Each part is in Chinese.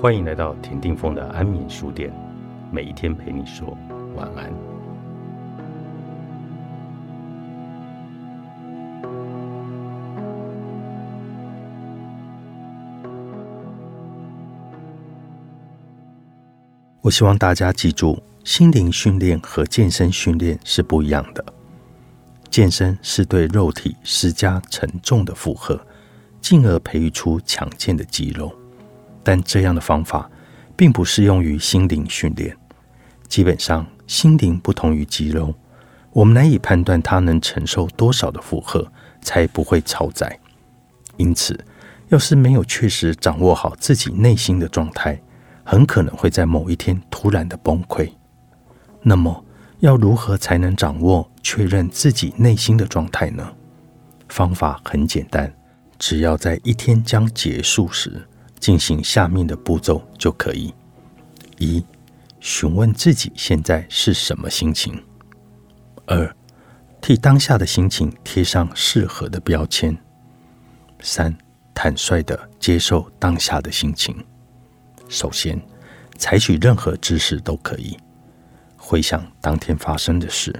欢迎来到田定峰的安眠书店，每一天陪你说晚安。我希望大家记住，心灵训练和健身训练是不一样的。健身是对肉体施加沉重的负荷，进而培育出强健的肌肉。但这样的方法并不适用于心灵训练。基本上，心灵不同于肌肉，我们难以判断它能承受多少的负荷，才不会超载。因此，要是没有确实掌握好自己内心的状态，很可能会在某一天突然的崩溃。那么，要如何才能掌握、确认自己内心的状态呢？方法很简单，只要在一天将结束时。进行下面的步骤就可以：一、询问自己现在是什么心情；二、替当下的心情贴上适合的标签；三、坦率的接受当下的心情。首先，采取任何姿势都可以，回想当天发生的事，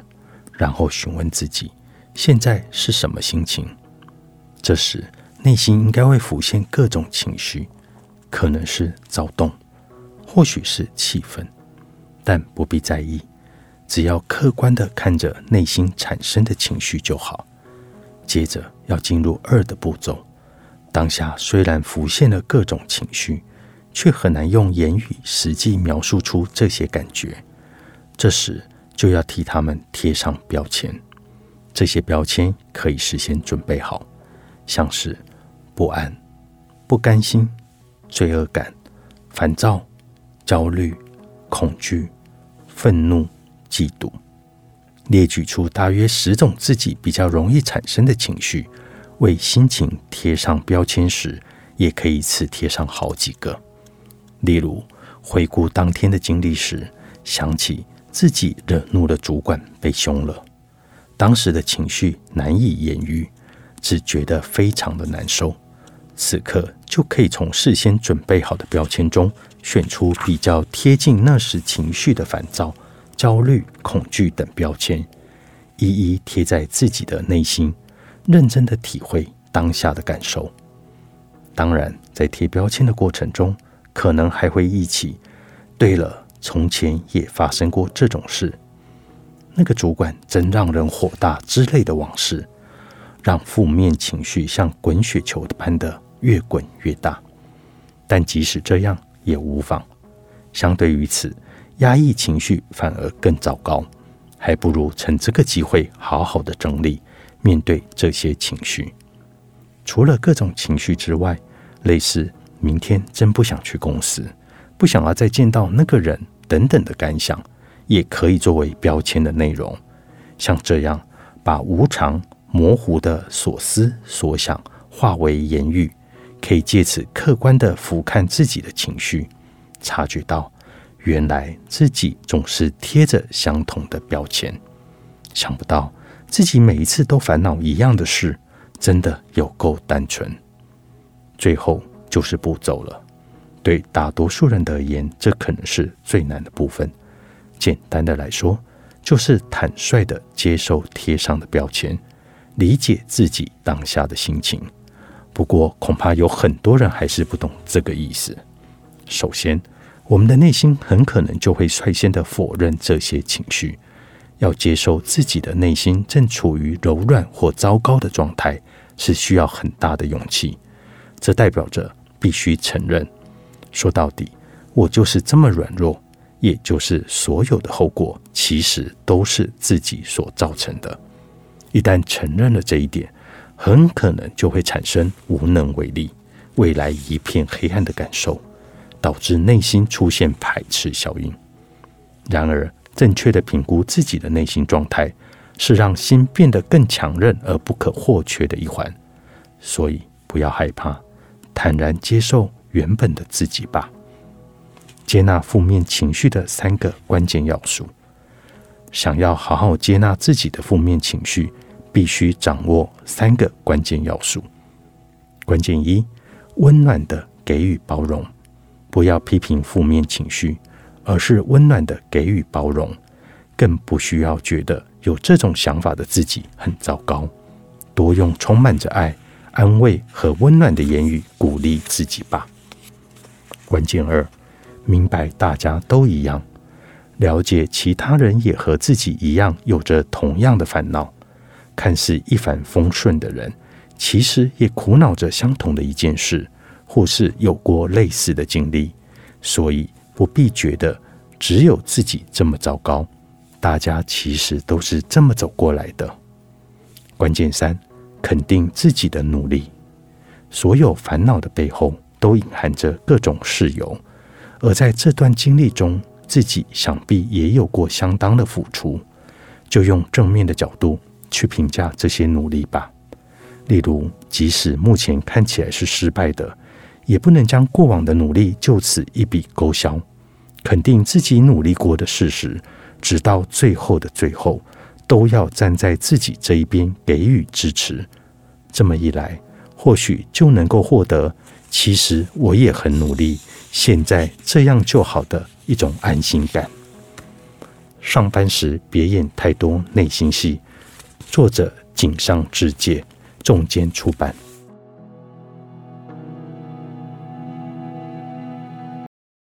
然后询问自己现在是什么心情。这时，内心应该会浮现各种情绪。可能是躁动，或许是气愤，但不必在意，只要客观的看着内心产生的情绪就好。接着要进入二的步骤，当下虽然浮现了各种情绪，却很难用言语实际描述出这些感觉。这时就要替他们贴上标签，这些标签可以事先准备好，像是不安、不甘心。罪恶感、烦躁、焦虑、恐惧、愤怒、嫉妒，列举出大约十种自己比较容易产生的情绪。为心情贴上标签时，也可以一次贴上好几个。例如，回顾当天的经历时，想起自己惹怒了主管，被凶了，当时的情绪难以言喻，只觉得非常的难受。此刻就可以从事先准备好的标签中选出比较贴近那时情绪的烦躁、焦虑、恐惧等标签，一一贴在自己的内心，认真的体会当下的感受。当然，在贴标签的过程中，可能还会忆起：对了，从前也发生过这种事，那个主管真让人火大之类的往事，让负面情绪像滚雪球般的。越滚越大，但即使这样也无妨。相对于此，压抑情绪反而更糟糕，还不如趁这个机会好好的整理，面对这些情绪。除了各种情绪之外，类似明天真不想去公司，不想要再见到那个人等等的感想，也可以作为标签的内容。像这样，把无常、模糊的所思所想化为言语。可以借此客观的俯瞰自己的情绪，察觉到原来自己总是贴着相同的标签。想不到自己每一次都烦恼一样的事，真的有够单纯。最后就是步骤了，对大多数人而言，这可能是最难的部分。简单的来说，就是坦率的接受贴上的标签，理解自己当下的心情。不过，恐怕有很多人还是不懂这个意思。首先，我们的内心很可能就会率先的否认这些情绪。要接受自己的内心正处于柔软或糟糕的状态，是需要很大的勇气。这代表着必须承认，说到底，我就是这么软弱，也就是所有的后果其实都是自己所造成的。一旦承认了这一点，很可能就会产生无能为力、未来一片黑暗的感受，导致内心出现排斥效应。然而，正确的评估自己的内心状态，是让心变得更强韧而不可或缺的一环。所以，不要害怕，坦然接受原本的自己吧。接纳负面情绪的三个关键要素。想要好好接纳自己的负面情绪。必须掌握三个关键要素。关键一：温暖的给予包容。不要批评负面情绪，而是温暖的给予包容。更不需要觉得有这种想法的自己很糟糕。多用充满着爱、安慰和温暖的言语鼓励自己吧。关键二，明白大家都一样，了解其他人也和自己一样有着同样的烦恼。看似一帆风顺的人，其实也苦恼着相同的一件事，或是有过类似的经历。所以不必觉得只有自己这么糟糕，大家其实都是这么走过来的。关键三，肯定自己的努力。所有烦恼的背后，都隐含着各种事由，而在这段经历中，自己想必也有过相当的付出。就用正面的角度。去评价这些努力吧。例如，即使目前看起来是失败的，也不能将过往的努力就此一笔勾销。肯定自己努力过的事实，直到最后的最后，都要站在自己这一边给予支持。这么一来，或许就能够获得“其实我也很努力，现在这样就好”的一种安心感。上班时别演太多内心戏。作者：井上智介，重间出版。